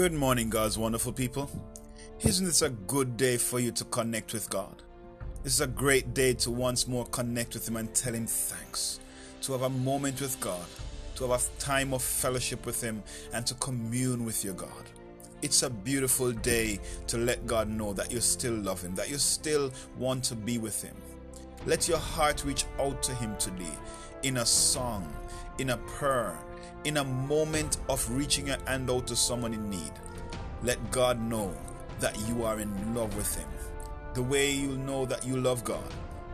Good morning, God's wonderful people. Isn't this a good day for you to connect with God? This is a great day to once more connect with Him and tell Him thanks, to have a moment with God, to have a time of fellowship with Him, and to commune with your God. It's a beautiful day to let God know that you still love Him, that you still want to be with Him. Let your heart reach out to Him today in a song, in a prayer, in a moment of reaching your hand out to someone in need, let God know that you are in love with Him. The way you'll know that you love God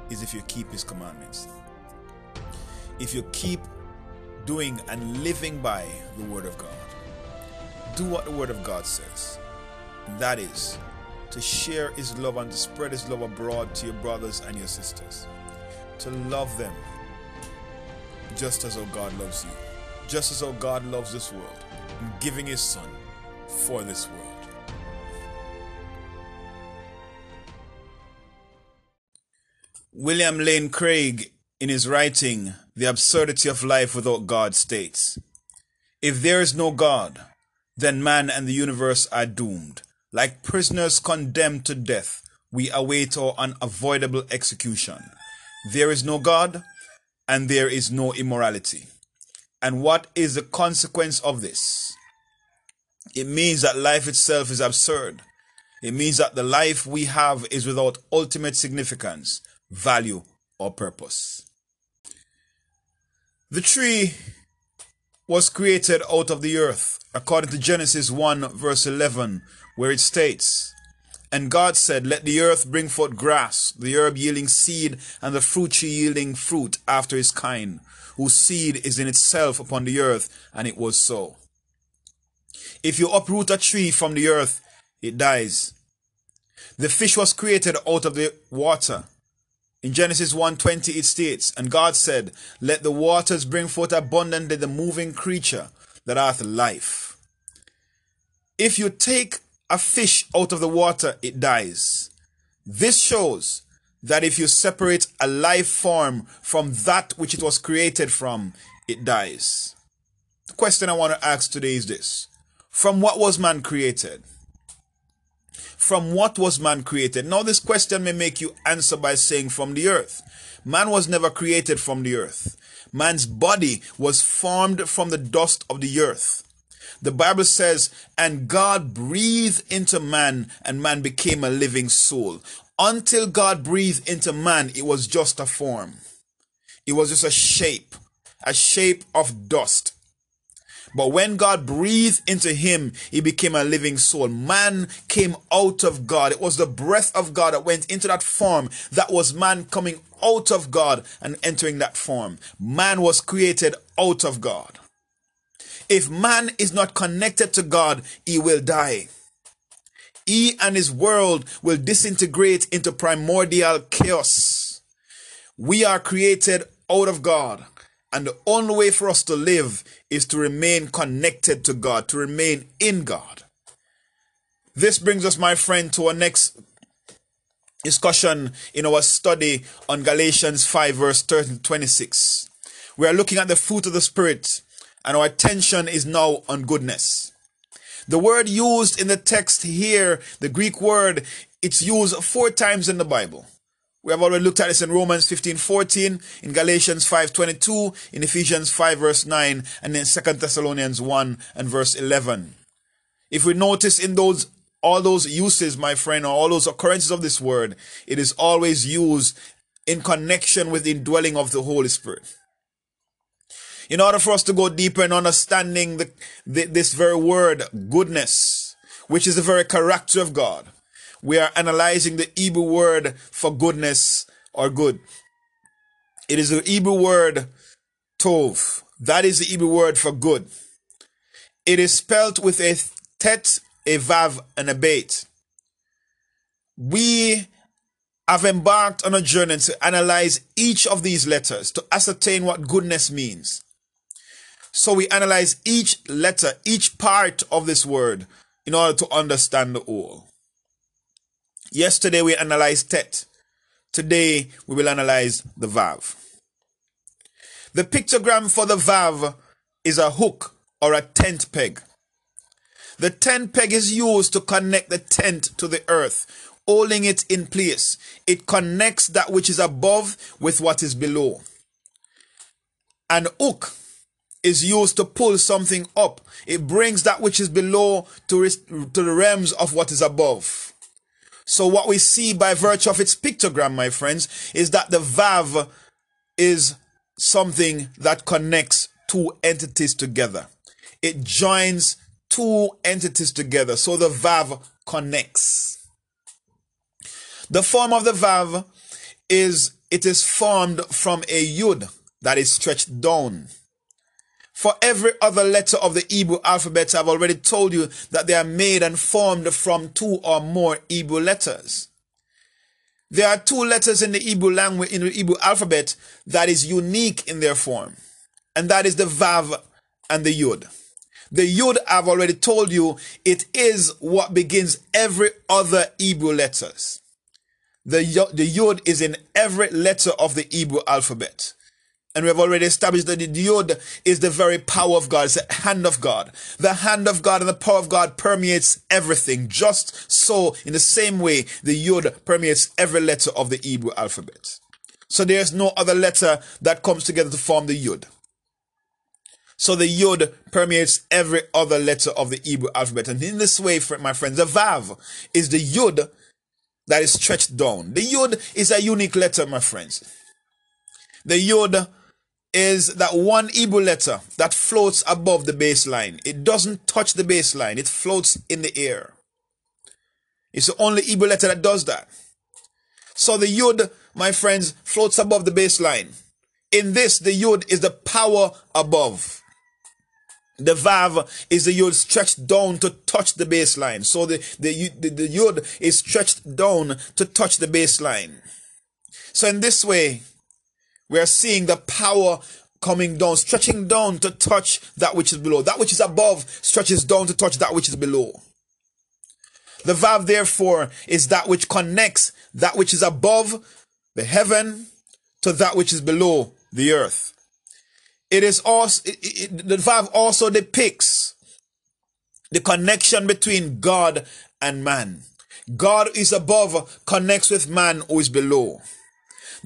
is if you keep His commandments. If you keep doing and living by the Word of God, do what the Word of God says. That is to share His love and to spread His love abroad to your brothers and your sisters. To love them just as how God loves you just as how God loves this world in giving his son for this world. William Lane Craig, in his writing, The Absurdity of Life Without God, states If there is no God, then man and the universe are doomed. Like prisoners condemned to death, we await our unavoidable execution. There is no God, and there is no immorality. And what is the consequence of this? It means that life itself is absurd. It means that the life we have is without ultimate significance, value, or purpose. The tree was created out of the earth, according to Genesis 1, verse 11, where it states, And God said, Let the earth bring forth grass, the herb yielding seed, and the fruit tree yielding fruit after his kind whose seed is in itself upon the earth, and it was so. If you uproot a tree from the earth, it dies. The fish was created out of the water. In Genesis 1:20 it states, And God said, Let the waters bring forth abundantly the moving creature that hath life. If you take a fish out of the water, it dies. This shows that if you separate a life form from that which it was created from, it dies. The question I want to ask today is this From what was man created? From what was man created? Now, this question may make you answer by saying from the earth. Man was never created from the earth. Man's body was formed from the dust of the earth. The Bible says, and God breathed into man, and man became a living soul. Until God breathed into man, it was just a form. It was just a shape, a shape of dust. But when God breathed into him, he became a living soul. Man came out of God. It was the breath of God that went into that form. That was man coming out of God and entering that form. Man was created out of God. If man is not connected to God, he will die he and his world will disintegrate into primordial chaos. We are created out of God, and the only way for us to live is to remain connected to God, to remain in God. This brings us, my friend, to our next discussion in our study on Galatians 5, verse 30 26. We are looking at the fruit of the Spirit, and our attention is now on goodness. The word used in the text here, the Greek word, it's used four times in the Bible. We have already looked at this in Romans 15, 14, in Galatians 5, 22, in Ephesians 5, verse 9, and in 2 Thessalonians 1 and verse 11. If we notice in those all those uses, my friend, or all those occurrences of this word, it is always used in connection with the indwelling of the Holy Spirit in order for us to go deeper in understanding the, the, this very word, goodness, which is the very character of God, we are analyzing the Hebrew word for goodness or good. It is the Hebrew word tov. That is the Hebrew word for good. It is spelt with a tet, a vav, and a beit. We have embarked on a journey to analyze each of these letters to ascertain what goodness means. So we analyze each letter, each part of this word in order to understand the whole. Yesterday we analyzed tet. Today we will analyze the vav. The pictogram for the vav is a hook or a tent peg. The tent peg is used to connect the tent to the earth, holding it in place. It connects that which is above with what is below. An hook is used to pull something up. It brings that which is below to, to the realms of what is above. So what we see by virtue of its pictogram, my friends, is that the vav is something that connects two entities together. It joins two entities together. So the vav connects. The form of the vav is it is formed from a yud that is stretched down. For every other letter of the Hebrew alphabet, I've already told you that they are made and formed from two or more Hebrew letters. There are two letters in the Hebrew language, in the Hebrew alphabet, that is unique in their form. And that is the Vav and the Yud. The Yud, I've already told you, it is what begins every other Hebrew letters. The, the Yud is in every letter of the Hebrew alphabet. And we have already established that the Yod is the very power of God. It's the hand of God. The hand of God and the power of God permeates everything. Just so, in the same way, the Yod permeates every letter of the Hebrew alphabet. So there's no other letter that comes together to form the Yod. So the Yod permeates every other letter of the Hebrew alphabet. And in this way, my friends, the Vav is the Yod that is stretched down. The Yod is a unique letter, my friends. The Yod is that one Hebrew letter that floats above the baseline. It doesn't touch the baseline, it floats in the air. It's the only Hebrew letter that does that. So the Yud, my friends, floats above the baseline. In this, the Yud is the power above. The Vav is the Yud stretched down to touch the baseline. So the, the, the, the Yud is stretched down to touch the baseline. So in this way, we are seeing the power coming down, stretching down to touch that which is below. That which is above stretches down to touch that which is below. The Vav, therefore, is that which connects that which is above the heaven to that which is below the earth. It is also, it, it, the Vav also depicts the connection between God and man. God is above, connects with man who is below.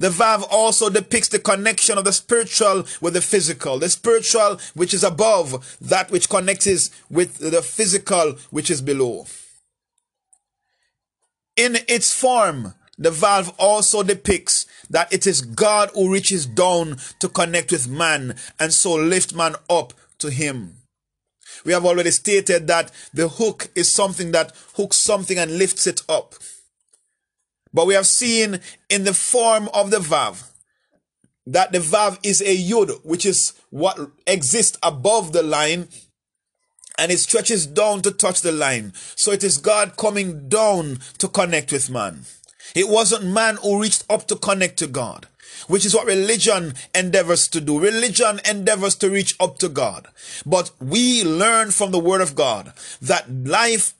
The Vav also depicts the connection of the spiritual with the physical. The spiritual, which is above, that which connects is with the physical, which is below. In its form, the Vav also depicts that it is God who reaches down to connect with man and so lift man up to him. We have already stated that the hook is something that hooks something and lifts it up. But we have seen in the form of the Vav that the Vav is a Yud, which is what exists above the line and it stretches down to touch the line. So it is God coming down to connect with man. It wasn't man who reached up to connect to God, which is what religion endeavors to do. Religion endeavors to reach up to God. But we learn from the word of God that life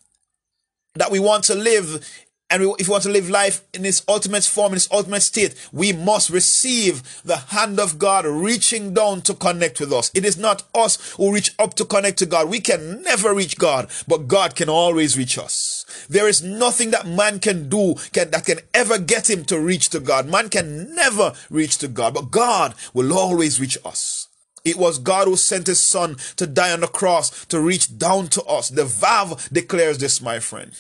that we want to live and if we want to live life in its ultimate form, in its ultimate state, we must receive the hand of God reaching down to connect with us. It is not us who reach up to connect to God. We can never reach God, but God can always reach us. There is nothing that man can do can, that can ever get him to reach to God. Man can never reach to God, but God will always reach us. It was God who sent his son to die on the cross to reach down to us. The Vav declares this, my friend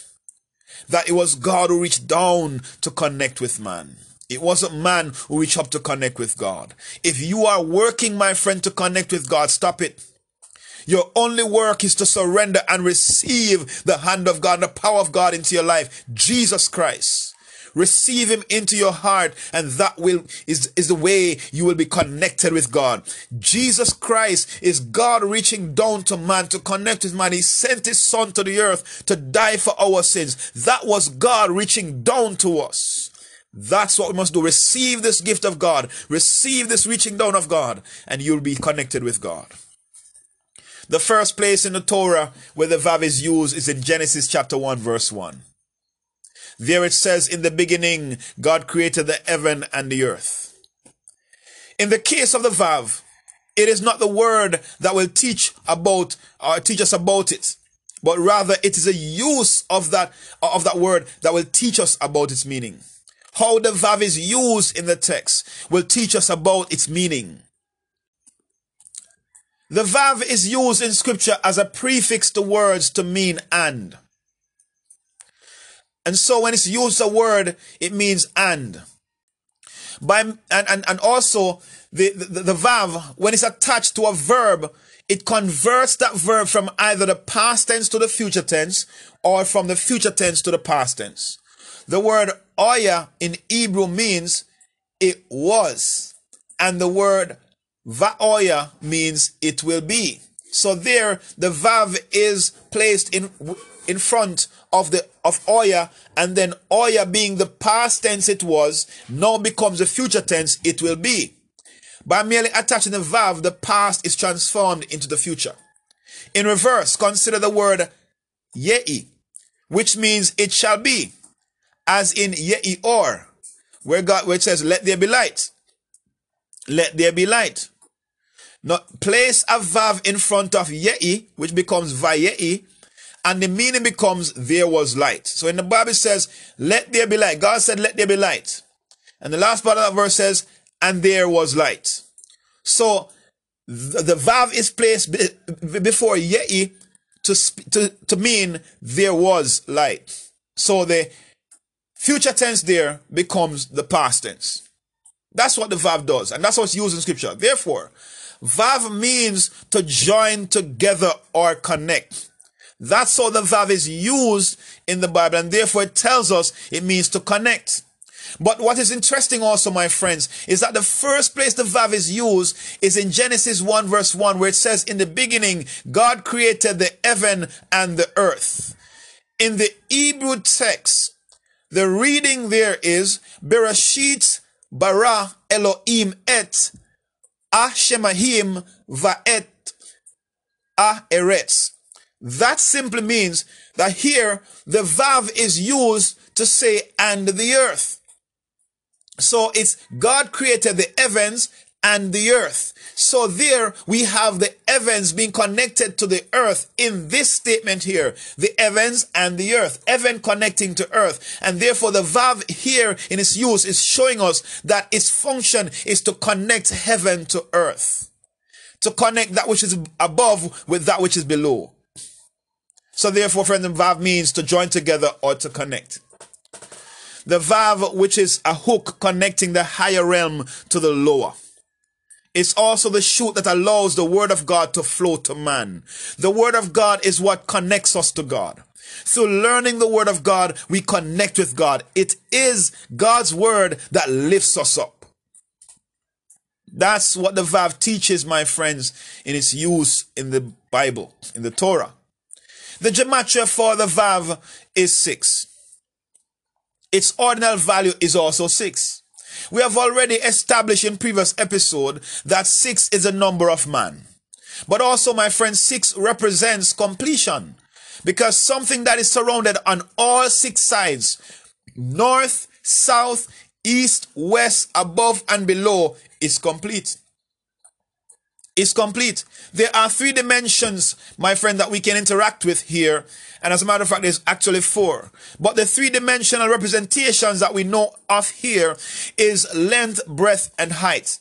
that it was God who reached down to connect with man. It wasn't man who reached up to connect with God. If you are working, my friend, to connect with God, stop it. Your only work is to surrender and receive the hand of God, the power of God into your life. Jesus Christ. Receive him into your heart, and that will is, is the way you will be connected with God. Jesus Christ is God reaching down to man to connect with man. He sent his son to the earth to die for our sins. That was God reaching down to us. That's what we must do. Receive this gift of God. Receive this reaching down of God, and you'll be connected with God. The first place in the Torah where the Vav is used is in Genesis chapter 1, verse 1. There it says, In the beginning, God created the heaven and the earth. In the case of the Vav, it is not the word that will teach about or teach us about it. but rather it is a use of that of that word that will teach us about its meaning. How the vav is used in the text will teach us about its meaning. The vav is used in scripture as a prefix to words to mean and. And so when it's used a word, it means and. By, and, and, and also the, the, the vav, when it's attached to a verb, it converts that verb from either the past tense to the future tense or from the future tense to the past tense. The word oya in Hebrew means it was. And the word va'oya means it will be. So there, the vav is placed in in front of the of oya, and then oya being the past tense it was, now becomes the future tense it will be. By merely attaching the vav, the past is transformed into the future. In reverse, consider the word ye'i, which means it shall be, as in ye'i or, where God where it says, Let there be light. Let there be light. Now place a vav in front of ye'i, which becomes vaye'i, and the meaning becomes there was light. So in the Bible says, Let there be light. God said, Let there be light. And the last part of that verse says, and there was light. So the, the vav is placed before ye'i to, to, to mean there was light. So the future tense there becomes the past tense. That's what the vav does, and that's what's used in scripture. Therefore, vav means to join together or connect. That's how the vav is used in the Bible, and therefore it tells us it means to connect. But what is interesting also, my friends, is that the first place the vav is used is in Genesis 1 verse 1, where it says, In the beginning, God created the heaven and the earth. In the Hebrew text, the reading there is, Bereshit bara Elohim et Ashemahim vaet a eretz. That simply means that here the vav is used to say and the earth. So it's God created the heavens and the earth. So there we have the heavens being connected to the earth in this statement here. The heavens and the earth. Heaven connecting to earth. And therefore the vav here in its use is showing us that its function is to connect heaven to earth. To connect that which is above with that which is below. So therefore, friend, the vav means to join together or to connect. The vav, which is a hook connecting the higher realm to the lower. It's also the chute that allows the word of God to flow to man. The word of God is what connects us to God. Through learning the word of God, we connect with God. It is God's word that lifts us up. That's what the Vav teaches, my friends, in its use in the Bible, in the Torah. The gematria for the Vav is six its ordinal value is also 6. We have already established in previous episode that 6 is a number of man. But also, my friend, 6 represents completion because something that is surrounded on all six sides, north, south, east, west, above, and below, is complete. Is complete. There are three dimensions, my friend, that we can interact with here and as a matter of fact, there's actually four. But the three dimensional representations that we know of here is length, breadth, and height.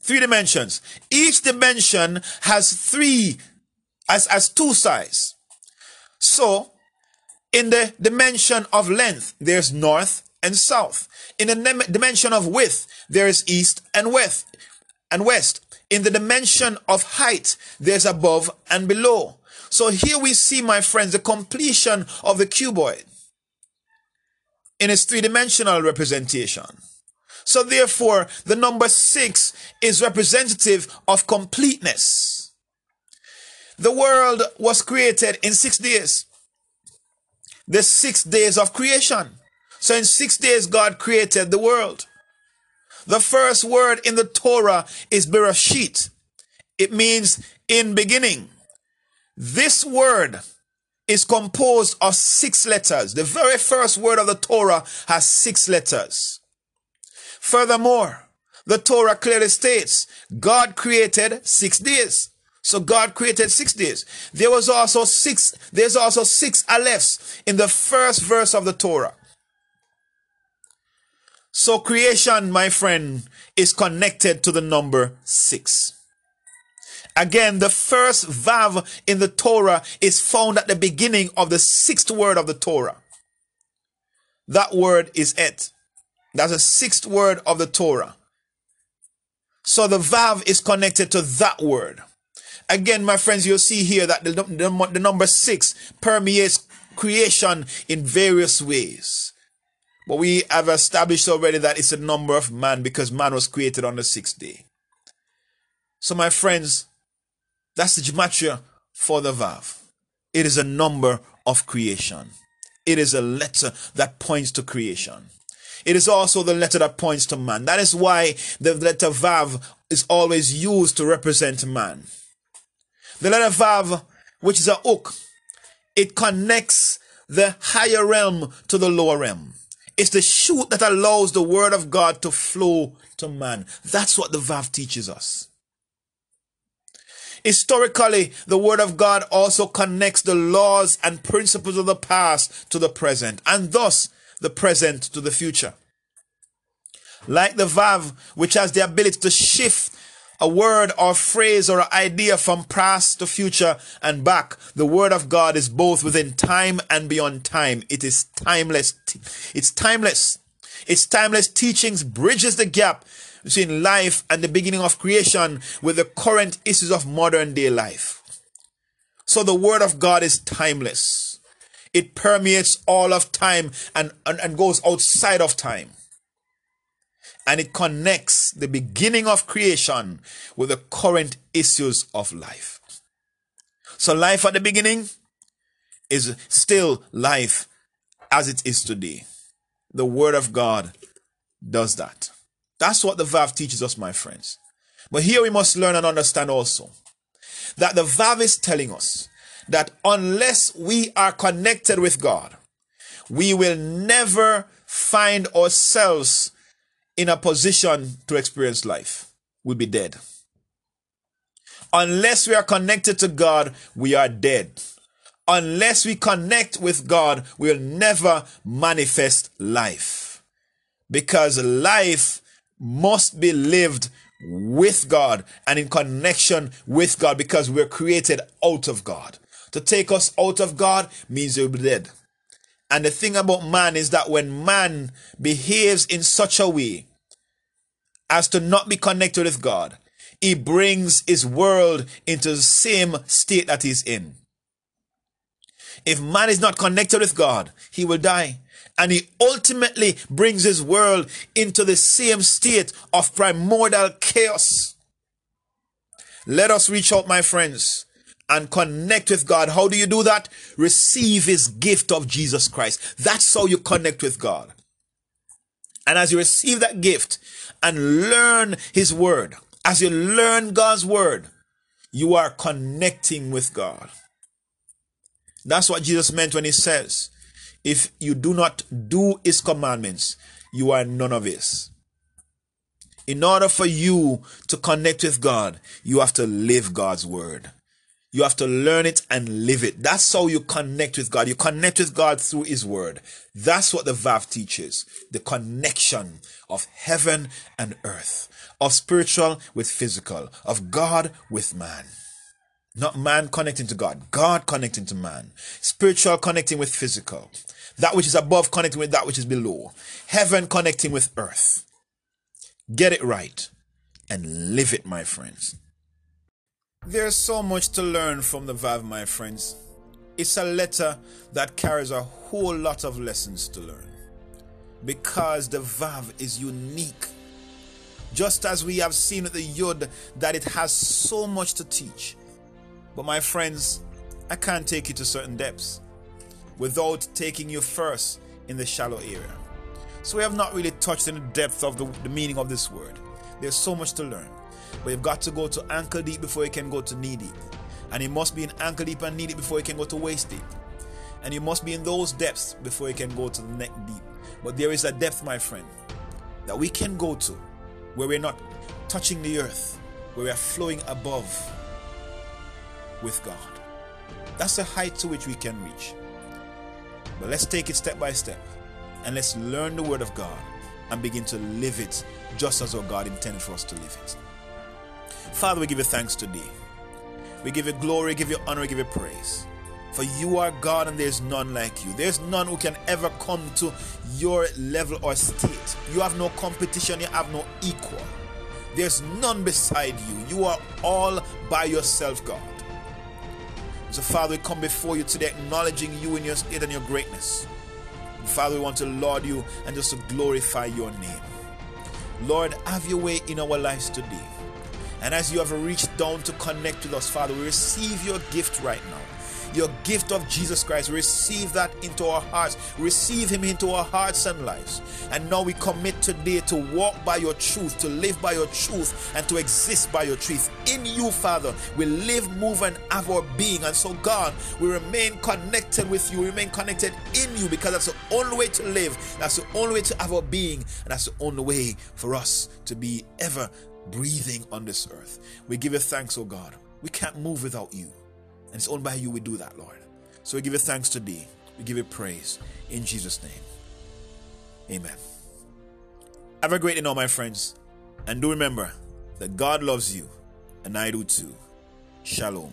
Three dimensions. Each dimension has three, as, as two sides. So, in the dimension of length, there's north and south. In the dimension of width, there is east and west and west. In the dimension of height, there's above and below. So here we see, my friends, the completion of the cuboid in its three-dimensional representation. So therefore, the number six is representative of completeness. The world was created in six days. The six days of creation. So in six days, God created the world. The first word in the Torah is Bereshit. It means in beginning. This word is composed of six letters. The very first word of the Torah has six letters. Furthermore, the Torah clearly states God created six days. So God created six days. There was also six, there's also six alephs in the first verse of the Torah. So creation, my friend, is connected to the number six. Again, the first vav in the Torah is found at the beginning of the sixth word of the Torah. That word is et. That's the sixth word of the Torah. So the vav is connected to that word. Again, my friends, you'll see here that the, the, the number six permeates creation in various ways. But we have established already that it's a number of man because man was created on the sixth day. So, my friends, that's the gematria for the Vav. It is a number of creation. It is a letter that points to creation. It is also the letter that points to man. That is why the letter Vav is always used to represent man. The letter Vav, which is a hook, it connects the higher realm to the lower realm. It's the chute that allows the word of God to flow to man. That's what the Vav teaches us. Historically, the Word of God also connects the laws and principles of the past to the present, and thus the present to the future. Like the Vav, which has the ability to shift a word or phrase or idea from past to future and back. The word of God is both within time and beyond time. It is timeless. It's timeless. Its timeless teachings bridges the gap between life and the beginning of creation with the current issues of modern day life. So the word of God is timeless. It permeates all of time and, and, and goes outside of time and it connects the beginning of creation with the current issues of life. So, life at the beginning is still life as it is today. The Word of God does that. That's what the Vav teaches us, my friends. But here we must learn and understand also that the Vav is telling us that unless we are connected with God, we will never find ourselves in a position to experience life we'll be dead. Unless we are connected to God, we are dead. Unless we connect with God, we'll never manifest life. Because life must be lived with God and in connection with God because we're created out of God. To take us out of God means you'll be dead. And the thing about man is that when man behaves in such a way as to not be connected with God, he brings his world into the same state that he's in. If man is not connected with God, he will die. And he ultimately brings his world into the same state of primordial chaos. Let us reach out, my friends, and connect with God. How do you do that? Receive his gift of Jesus Christ. That's how you connect with God. And as you receive that gift and learn his word, as you learn God's word, you are connecting with God. That's what Jesus meant when he says, if you do not do his commandments, you are none of his. In order for you to connect with God, you have to live God's word. You have to learn it and live it. That's how you connect with God. You connect with God through His Word. That's what the Vav teaches. The connection of heaven and earth, of spiritual with physical, of God with man. Not man connecting to God, God connecting to man. Spiritual connecting with physical. That which is above connecting with that which is below. Heaven connecting with earth. Get it right and live it, my friends. There's so much to learn from the Vav, my friends. It's a letter that carries a whole lot of lessons to learn. Because the Vav is unique. Just as we have seen with the Yud that it has so much to teach. But my friends, I can't take you to certain depths without taking you first in the shallow area. So we have not really touched in the depth of the, the meaning of this word. There's so much to learn. But you've got to go to ankle deep before you can go to knee deep. And you must be in ankle deep and knee deep before you can go to waist deep. And you must be in those depths before you can go to the neck deep. But there is a depth, my friend, that we can go to where we're not touching the earth, where we are flowing above. with God. That's the height to which we can reach. But let's take it step by step and let's learn the Word of God and begin to live it just as our God intended for us to live it. Father, we give you thanks today. We give you glory, give you honor, give you praise. For you are God and there's none like you. There's none who can ever come to your level or state. You have no competition, you have no equal. There's none beside you. You are all by yourself, God. So, Father, we come before you today acknowledging you in your state and your greatness. And Father, we want to laud you and just to glorify your name. Lord, have your way in our lives today. And as you have reached down to connect with us, Father, we receive your gift right now your gift of Jesus Christ. Receive that into our hearts. Receive Him into our hearts and lives. And now we commit today to walk by your truth, to live by your truth, and to exist by your truth. In you, Father, we live, move, and have our being. And so, God, we remain connected with you, we remain connected in you because that's the only way to live, that's the only way to have our being, and that's the only way for us to be ever breathing on this earth. We give you thanks, oh God. We can't move without you. And it's only by you we do that, Lord. So we give you thanks today. We give you praise in Jesus' name. Amen. Have a great day now, my friends. And do remember that God loves you, and I do too. Shalom.